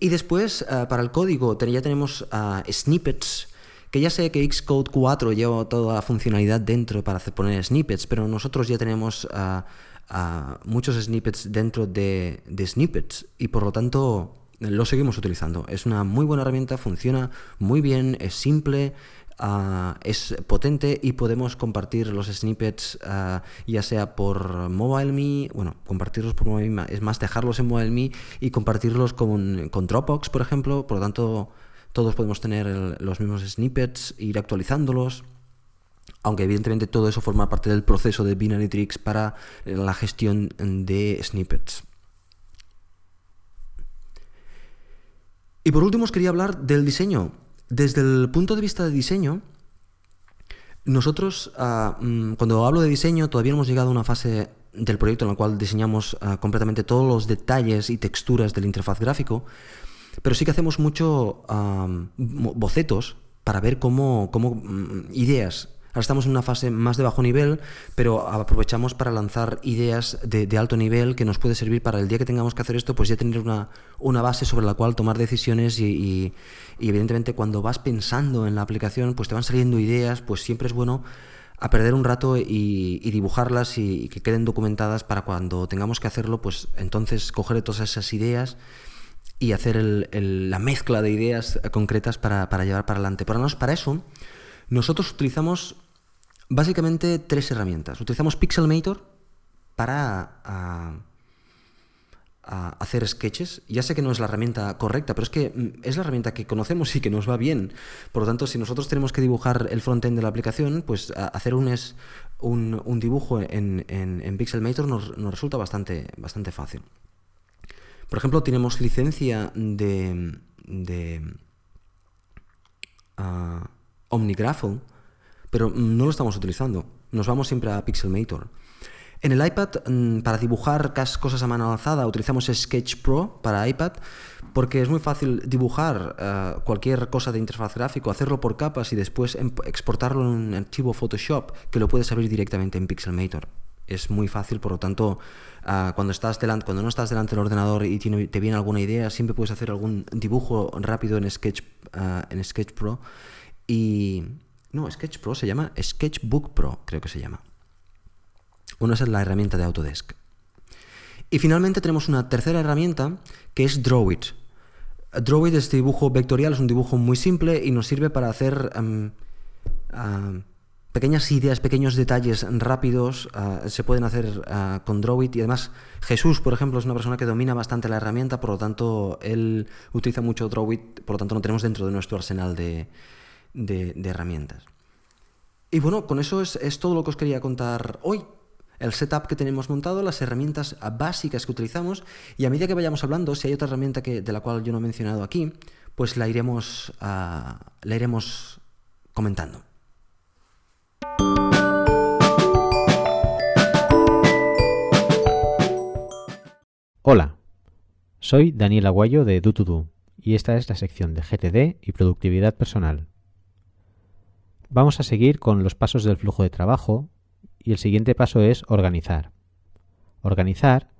Y después, eh, para el código, ya tenemos eh, snippets, que ya sé que Xcode 4 lleva toda la funcionalidad dentro para poner snippets, pero nosotros ya tenemos muchos snippets dentro de, de snippets y por lo tanto lo seguimos utilizando. Es una muy buena herramienta, funciona muy bien, es simple, Ah, es potente y podemos compartir los snippets ah, ya sea por MobileMe, bueno, compartirlos por MobileMe es más dejarlos en MobileMe y compartirlos con, con Dropbox, por ejemplo, por lo tanto todos podemos tener los mismos snippets, ir actualizándolos aunque evidentemente todo eso forma parte del proceso de Binary Tricks para la gestión de snippets. Y por último os quería hablar del diseño. Desde el punto de vista de diseño, Nosotros, ah, mm, cuando hablo de diseño, todavía hemos llegado a una fase del proyecto en la cual diseñamos ah, completamente todos los detalles y texturas del interfaz gráfico, pero sí que hacemos mucho bocetos para ver cómo, cómo mm, ideas Ahora estamos en una fase más de bajo nivel, pero aprovechamos para lanzar ideas de, alto nivel que nos puede servir para el día que tengamos que hacer esto, pues ya tener una, una base sobre la cual tomar decisiones y, evidentemente cuando vas pensando en la aplicación, pues te van saliendo ideas, pues siempre es bueno a perder un rato y, dibujarlas y, que queden documentadas para cuando tengamos que hacerlo, pues entonces coger todas esas ideas y hacer la mezcla de ideas concretas para, llevar para adelante. Para, para eso nosotros utilizamos básicamente tres herramientas. Utilizamos Pixelmator para hacer sketches. Ya sé que no es la herramienta correcta, pero es que mm, es la herramienta que conocemos y que nos va bien. Por lo tanto, si nosotros tenemos que dibujar el frontend de la aplicación, pues hacer un, es, un, dibujo en, Pixelmator nos, resulta bastante, fácil. Por ejemplo, tenemos licencia de... de ah, OmniGraffle, pero no lo estamos utilizando. Nos vamos siempre a Pixelmator. En el iPad, mm, para dibujar cosas a mano alzada, utilizamos Sketch Pro para iPad porque es muy fácil dibujar eh, cualquier cosa de interfaz gráfico, hacerlo por capas y después em, exportarlo en un archivo Photoshop que lo puedes abrir directamente en Pixelmator. Es muy fácil, por lo tanto, ah, cuando, estás cuando no estás delante del ordenador y te viene alguna idea, siempre puedes hacer algún dibujo rápido en Sketch, ah, en Sketch Pro y... No, Sketch Pro se llama Sketchbook Pro, creo que se llama. Bueno, esa es la herramienta de Autodesk. Y finalmente tenemos una tercera herramienta que es Drawit. Drawit es dibujo vectorial, es un dibujo muy simple y nos sirve para hacer em, pequeñas ideas, pequeños detalles rápidos. Ah, se pueden hacer ah, con Drawit y además Jesús, por ejemplo, es una persona que domina bastante la herramienta, por lo tanto él utiliza mucho Drawit, por lo tanto lo tenemos dentro de nuestro arsenal de, de, herramientas. Y bueno, con eso es, todo lo que os quería contar hoy. El setup que tenemos montado, las herramientas básicas que utilizamos y a medida que vayamos hablando, si hay otra herramienta que, de la cual yo no he mencionado aquí, pues la iremos, ah, la iremos comentando. Hola, soy Daniel Aguayo de Do2Do y esta es la sección de GTD y productividad personal. Vamos a seguir con los pasos del flujo de trabajo y el siguiente paso es organizar. Organizar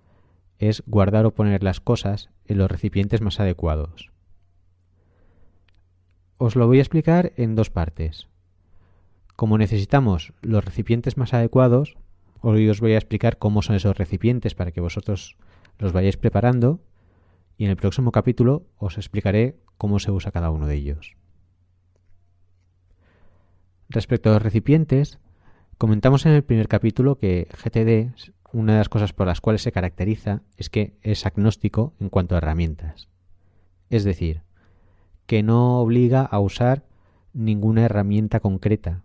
es guardar o poner las cosas en los recipientes más adecuados. Os lo voy a explicar en dos partes. Como necesitamos los recipientes más adecuados, hoy os voy a explicar cómo son esos recipientes para que vosotros los vayáis preparando y en el próximo capítulo os explicaré cómo se usa cada uno de ellos. Respecto a los recipientes, comentamos en el primer capítulo que GTD, una de las cosas por las cuales se caracteriza es que es agnóstico en cuanto a herramientas. Es decir, que no obliga a usar ninguna herramienta concreta,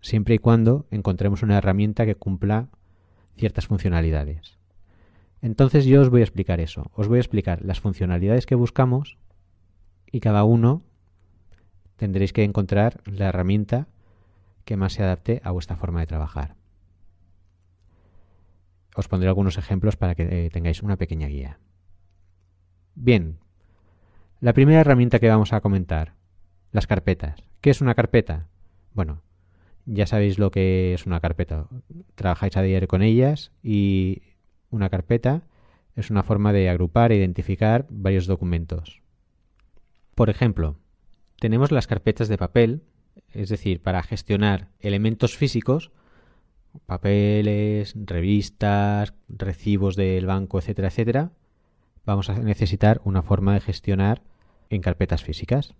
siempre y cuando encontremos una herramienta que cumpla ciertas funcionalidades. Entonces yo os voy a explicar eso, os voy a explicar las funcionalidades que buscamos y cada uno tendréis que encontrar la herramienta que más se adapte a vuestra forma de trabajar. Os pondré algunos ejemplos para que eh, tengáis una pequeña guía. Bien, la primera herramienta que vamos a comentar, las carpetas. ¿Qué es una carpeta? Bueno, ya sabéis lo que es una carpeta. Trabajáis a diario con ellas y una carpeta es una forma de agrupar e identificar varios documentos. Por ejemplo, tenemos las carpetas de papel, es decir, para gestionar elementos físicos, papeles, revistas, recibos del banco, etcétera, etcétera, vamos a necesitar una forma de gestionar en carpetas físicas.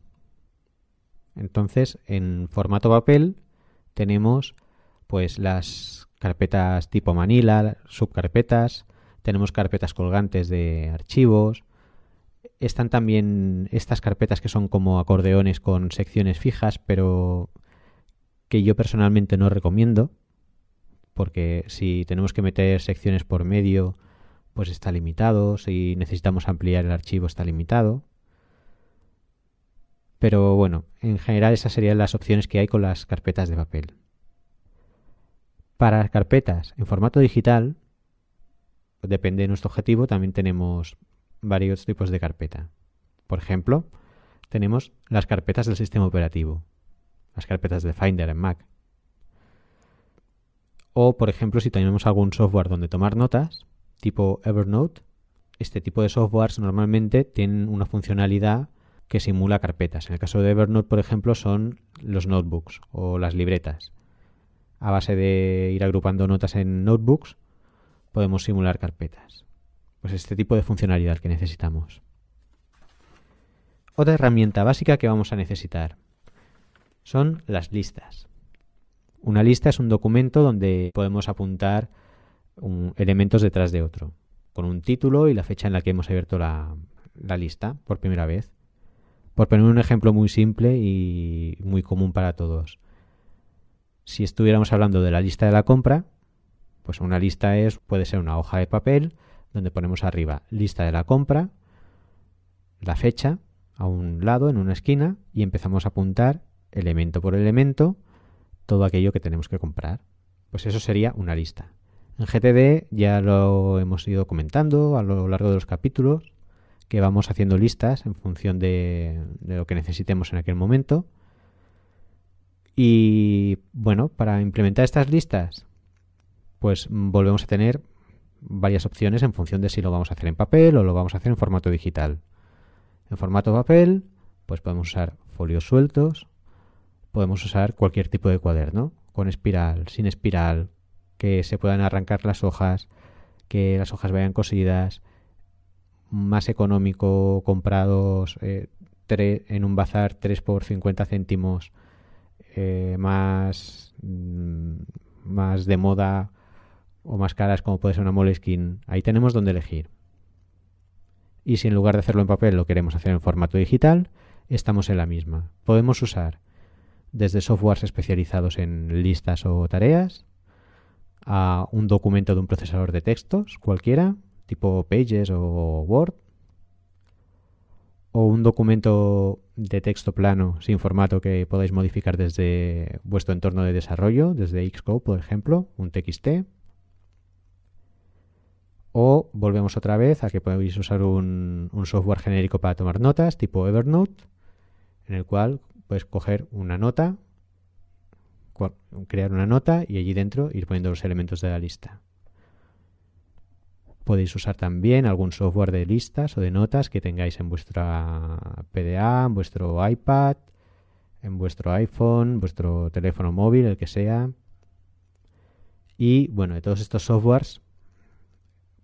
Entonces, en formato papel tenemos pues las carpetas tipo Manila, subcarpetas, tenemos carpetas colgantes de archivos, están también estas carpetas que son como acordeones con secciones fijas, pero que yo personalmente no recomiendo, porque si tenemos que meter secciones por medio, pues está limitado, si necesitamos ampliar el archivo está limitado. Pero bueno, en general esas serían las opciones que hay con las carpetas de papel. Para carpetas en formato digital, depende de nuestro objetivo, también tenemos varios tipos de carpeta. Por ejemplo, tenemos las carpetas del sistema operativo, las carpetas de Finder en Mac. O, por ejemplo, si tenemos algún software donde tomar notas, tipo Evernote, este tipo de softwares normalmente tienen una funcionalidad que simula carpetas. En el caso de Evernote, por ejemplo, son los notebooks o las libretas. A base de ir agrupando notas en notebooks, podemos simular carpetas. Pues este tipo de funcionalidad que necesitamos. Otra herramienta básica que vamos a necesitar son las listas. Una lista es un documento donde podemos apuntar elementos detrás de otro, con un título y la fecha en la que hemos abierto la lista por primera vez. Por poner un ejemplo muy simple y muy común para todos. Si estuviéramos hablando de la lista de la compra, pues una lista es puede ser una hoja de papel donde ponemos arriba lista de la compra, la fecha a un lado en una esquina y empezamos a apuntar elemento por elemento todo aquello que tenemos que comprar. Pues eso sería una lista. En GTD ya lo hemos ido comentando a lo largo de los capítulos que vamos haciendo listas en función de, lo que necesitemos en aquel momento. Y bueno, para implementar estas listas, pues volvemos a tener varias opciones en función de si lo vamos a hacer en papel o lo vamos a hacer en formato digital. En formato papel, pues podemos usar folios sueltos, podemos usar cualquier tipo de cuaderno, con espiral, sin espiral, que se puedan arrancar las hojas, que las hojas vayan cosidas, más económico comprados eh, en un bazar 3 por 50 céntimos, eh, más, mm, más de moda o más caras como puede ser una Moleskine. Ahí tenemos donde elegir. Y si en lugar de hacerlo en papel lo queremos hacer en formato digital, estamos en la misma. Podemos usar desde softwares especializados en listas o tareas a un documento de un procesador de textos cualquiera tipo Pages o Word, o un documento de texto plano sin formato que podáis modificar desde vuestro entorno de desarrollo, desde Xcode, por ejemplo, un TXT. O volvemos otra vez a que podéis usar un, un software genérico para tomar notas, tipo Evernote, en el cual puedes coger una nota, crear una nota y allí dentro ir poniendo los elementos de la lista. Podéis usar también algún software de listas o de notas que tengáis en vuestra PDA, en vuestro iPad, en vuestro iPhone, vuestro teléfono móvil, el que sea. Y bueno, de todos estos softwares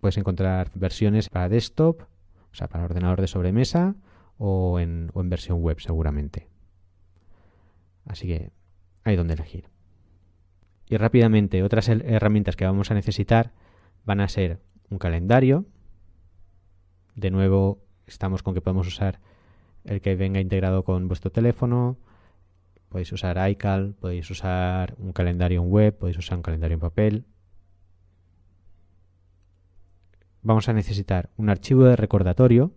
puedes encontrar versiones para desktop, o sea, para ordenador de sobremesa o en, o en versión web seguramente. Así que hay donde elegir. Y rápidamente, otras herramientas que vamos a necesitar van a ser un calendario. De nuevo, estamos con que podemos usar el que venga integrado con vuestro teléfono. Podéis usar iCal, podéis usar un calendario en web, podéis usar un calendario en papel. Vamos a necesitar un archivo de recordatorio,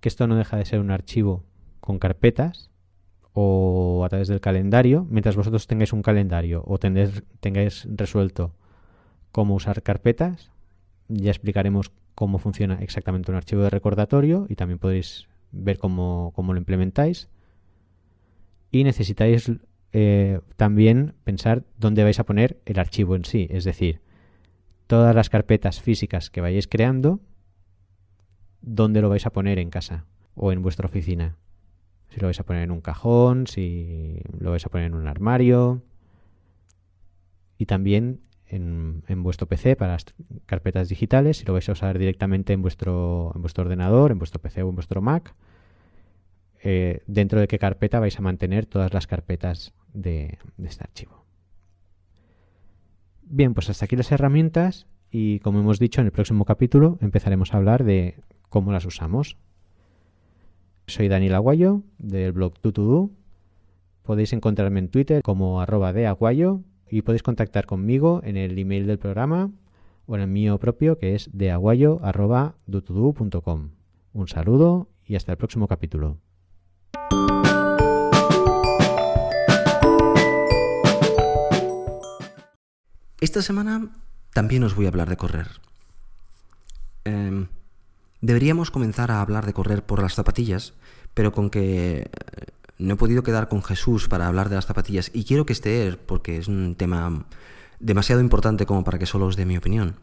que esto no deja de ser un archivo con carpetas o a través del calendario. Mientras vosotros tengáis un calendario o tengáis, resuelto cómo usar carpetas, ya explicaremos cómo funciona exactamente un archivo de recordatorio y también podéis ver cómo, lo implementáis. Y necesitáis eh, también pensar dónde vais a poner el archivo en sí, es decir, todas las carpetas físicas que vayáis creando, dónde lo vais a poner en casa o en vuestra oficina. Si lo vais a poner en un cajón, si lo vais a poner en un armario. Y también en, vuestro PC para las carpetas digitales, si lo vais a usar directamente en vuestro, en vuestro ordenador, en vuestro PC o en vuestro Mac, eh, dentro de qué carpeta vais a mantener todas las carpetas de este archivo. Bien, pues hasta aquí las herramientas y como hemos dicho en el próximo capítulo empezaremos a hablar de cómo las usamos. Soy Daniel Aguayo del blog Tutudu. Podéis encontrarme en Twitter como arroba de aguayo y podéis contactar conmigo en el email del programa o en el mío propio que es deaguayo.dutudu.com. Un saludo y hasta el próximo capítulo. Esta semana también os voy a hablar de correr. Em, deberíamos comenzar a hablar de correr por las zapatillas, pero con que eh, no he podido quedar con Jesús para hablar de las zapatillas y quiero que esté él porque es un tema demasiado importante como para que solo os dé mi opinión.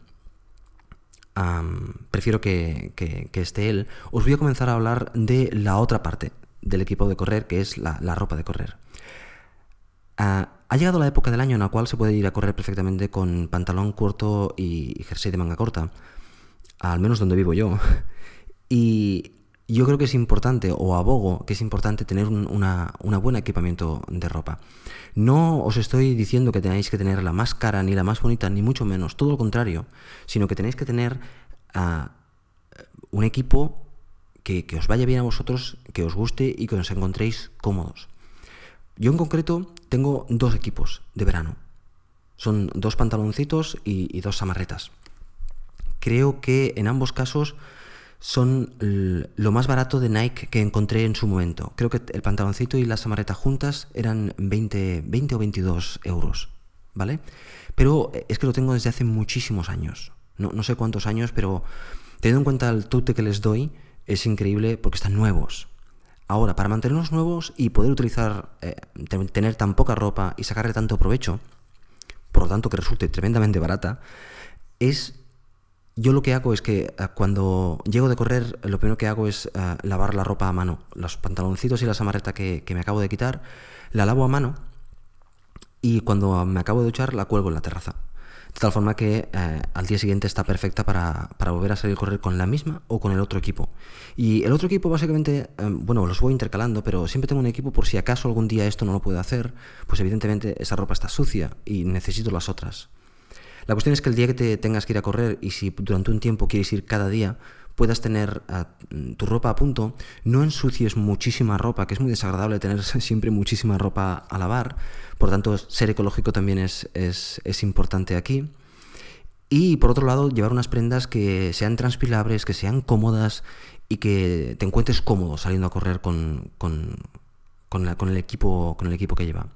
prefiero que, esté él. Os voy a comenzar a hablar de la otra parte del equipo de correr, que es la, ropa de correr. Ah, ha llegado la época del año en la cual se puede ir a correr perfectamente con pantalón corto y jersey de manga corta, al menos donde vivo yo. Y yo creo que es importante, o abogo que es importante tener un una, buen equipamiento de ropa. No os estoy diciendo que tenéis que tener la más cara, ni la más bonita, ni mucho menos, todo lo contrario, sino que tenéis que tener ah, un equipo que, que, os vaya bien a vosotros, que os guste y que os encontréis cómodos. Yo en concreto tengo dos equipos de verano. Son dos pantaloncitos y, dos samarretas. Creo que en ambos casos son lo más barato de Nike que encontré en su momento. Creo que el pantaloncito y la samarreta juntas eran 20, 20 o 22 euros, ¿vale? Pero es que lo tengo desde hace muchísimos años. No sé cuántos años, pero teniendo en cuenta el tute que les doy, es increíble porque están nuevos. Ahora, para mantenerlos nuevos y poder utilizar, eh, tener tan poca ropa y sacarle tanto provecho, por lo tanto que resulte tremendamente barata, es yo lo que hago es que eh, cuando llego de correr, lo primero que hago es eh, lavar la ropa a mano. Los pantaloncitos y la samarreta que, me acabo de quitar, la lavo a mano y cuando me acabo de duchar la cuelgo en la terraza. De tal forma que eh, al día siguiente está perfecta para, volver a salir a correr con la misma o con el otro equipo. Y el otro equipo básicamente, bueno, los voy intercalando, pero siempre tengo un equipo por si acaso algún día esto no lo puedo hacer, pues evidentemente esa ropa está sucia y necesito las otras. La cuestión es que el día que te tengas que ir a correr y si durante un tiempo quieres ir cada día, puedas tener tu ropa a punto, no ensucies muchísima ropa, que es muy desagradable tener siempre muchísima ropa a lavar, por tanto ser ecológico también es, es, importante aquí. Y por otro lado, llevar unas prendas que sean transpilables, que sean cómodas y que te encuentres cómodo saliendo a correr con, con, con, el, equipo, con el equipo que lleva.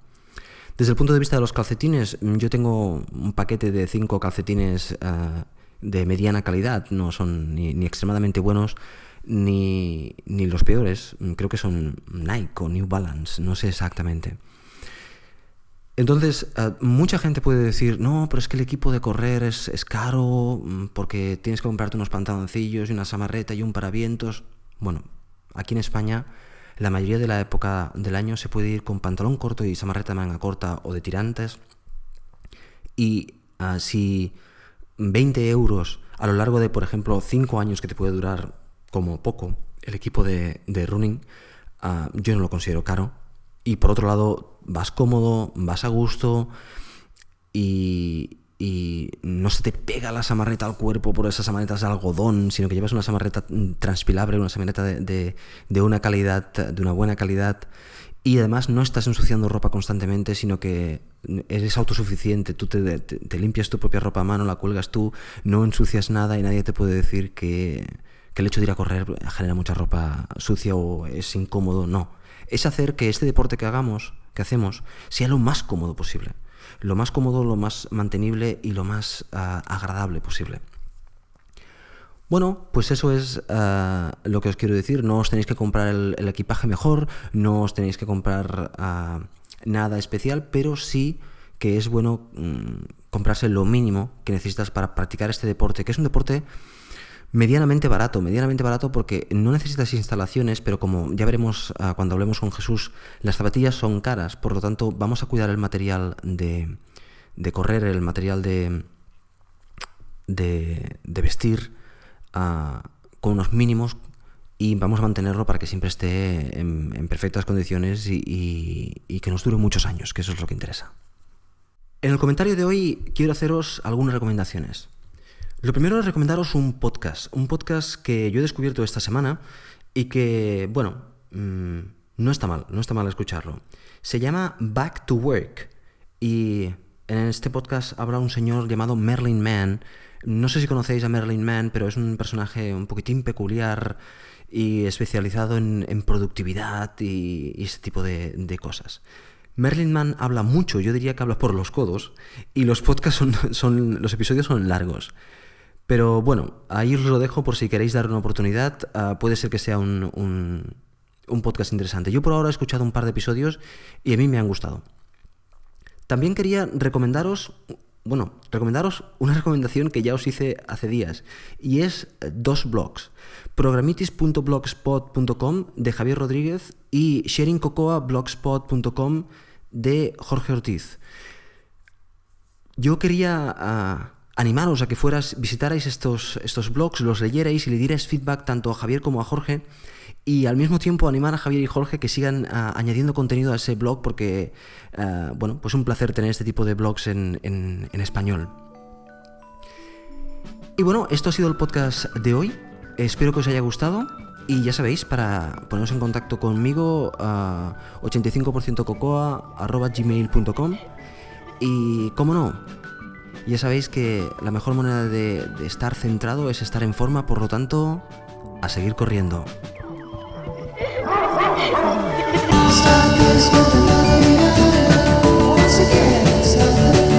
Desde el punto de vista de los calcetines, yo tengo un paquete de cinco calcetines eh, de mediana calidad, no son ni, extremadamente buenos ni, los peores, mm, creo que son Nike o New Balance, no sé exactamente. Entonces, eh, mucha gente puede decir, no, pero es que el equipo de correr es, es, caro mm, porque tienes que comprarte unos pantaloncillos y una samarreta y un paravientos. Bueno, aquí en España la mayoría de la época del año se puede ir con pantalón corto y samarreta de manga corta o de tirantes. Y ah, si 20 euros a lo largo de, por ejemplo, 5 años que te puede durar como poco el equipo de, running, ah, yo no lo considero caro. Y por otro lado, vas cómodo, vas a gusto y, y no se te pega la samarreta al cuerpo por esas samarretas de algodón, sino que llevas una samarreta transpilable, una samarreta de, una calidad, de una buena calidad, y además no estás ensuciando ropa constantemente, sino que eres autosuficiente, tú te, limpias tu propia ropa a mano, la cuelgas tú, no ensucias nada y nadie te puede decir que, que el hecho de ir a correr genera mucha ropa sucia o es incómodo, no. Es hacer que este deporte que hagamos, que hacemos, sea lo más cómodo posible lo más cómodo, lo más mantenible y lo más ah, agradable posible. Bueno, pues eso es ah, lo que os quiero decir. No os tenéis que comprar el, equipaje mejor, no os tenéis que comprar ah, nada especial, pero sí que es bueno mm, comprarse lo mínimo que necesitas para practicar este deporte, que es un deporte medianamente barato, medianamente barato porque no necesitas instalaciones, pero como ya veremos ah, cuando hablemos con Jesús, las zapatillas son caras, por lo tanto vamos a cuidar el material de, de correr, el material de, de, vestir con unos mínimos y vamos a mantenerlo para que siempre esté en, perfectas condiciones y, y que nos dure muchos años, que eso es lo que interesa. En el comentario de hoy quiero haceros algunas recomendaciones. Lo primero es recomendaros un podcast, un podcast que yo he descubierto esta semana y que, bueno, mm, no está mal, no está mal escucharlo. Se llama Back to Work y en este podcast habrá un señor llamado Merlin Mann. No sé si conocéis a Merlin Mann, pero es un personaje un poquitín peculiar y especializado en, productividad y, ese tipo de, cosas. Merlin Mann habla mucho, yo diría que habla por los codos, y los podcasts son, son los episodios son largos. Pero bueno, ahí os lo dejo por si queréis dar una oportunidad. Ah, puede ser que sea un, un podcast interesante. Yo por ahora he escuchado un par de episodios y a mí me han gustado. También quería recomendaros, bueno, recomendaros una recomendación que ya os hice hace días y es dos blogs. programitis.blogspot.com de Javier Rodríguez y sharingcocoablogspot.com de Jorge Ortiz. Yo quería uh, animaros a que fueras, visitarais estos, estos blogs, los leyerais y le dierais feedback tanto a Javier como a Jorge y al mismo tiempo animar a Javier y Jorge que sigan uh, añadiendo contenido a ese blog porque, uh, bueno, pues un placer tener este tipo de blogs en, español. Y bueno, esto ha sido el podcast de hoy. Espero que os haya gustado. Y ya sabéis, para poneros en contacto conmigo, uh, 85%cocoa.gmail.com Y, como no, ya sabéis que la mejor manera de estar centrado es estar en forma, por lo tanto, a seguir corriendo. stop this with another. Once again, it's.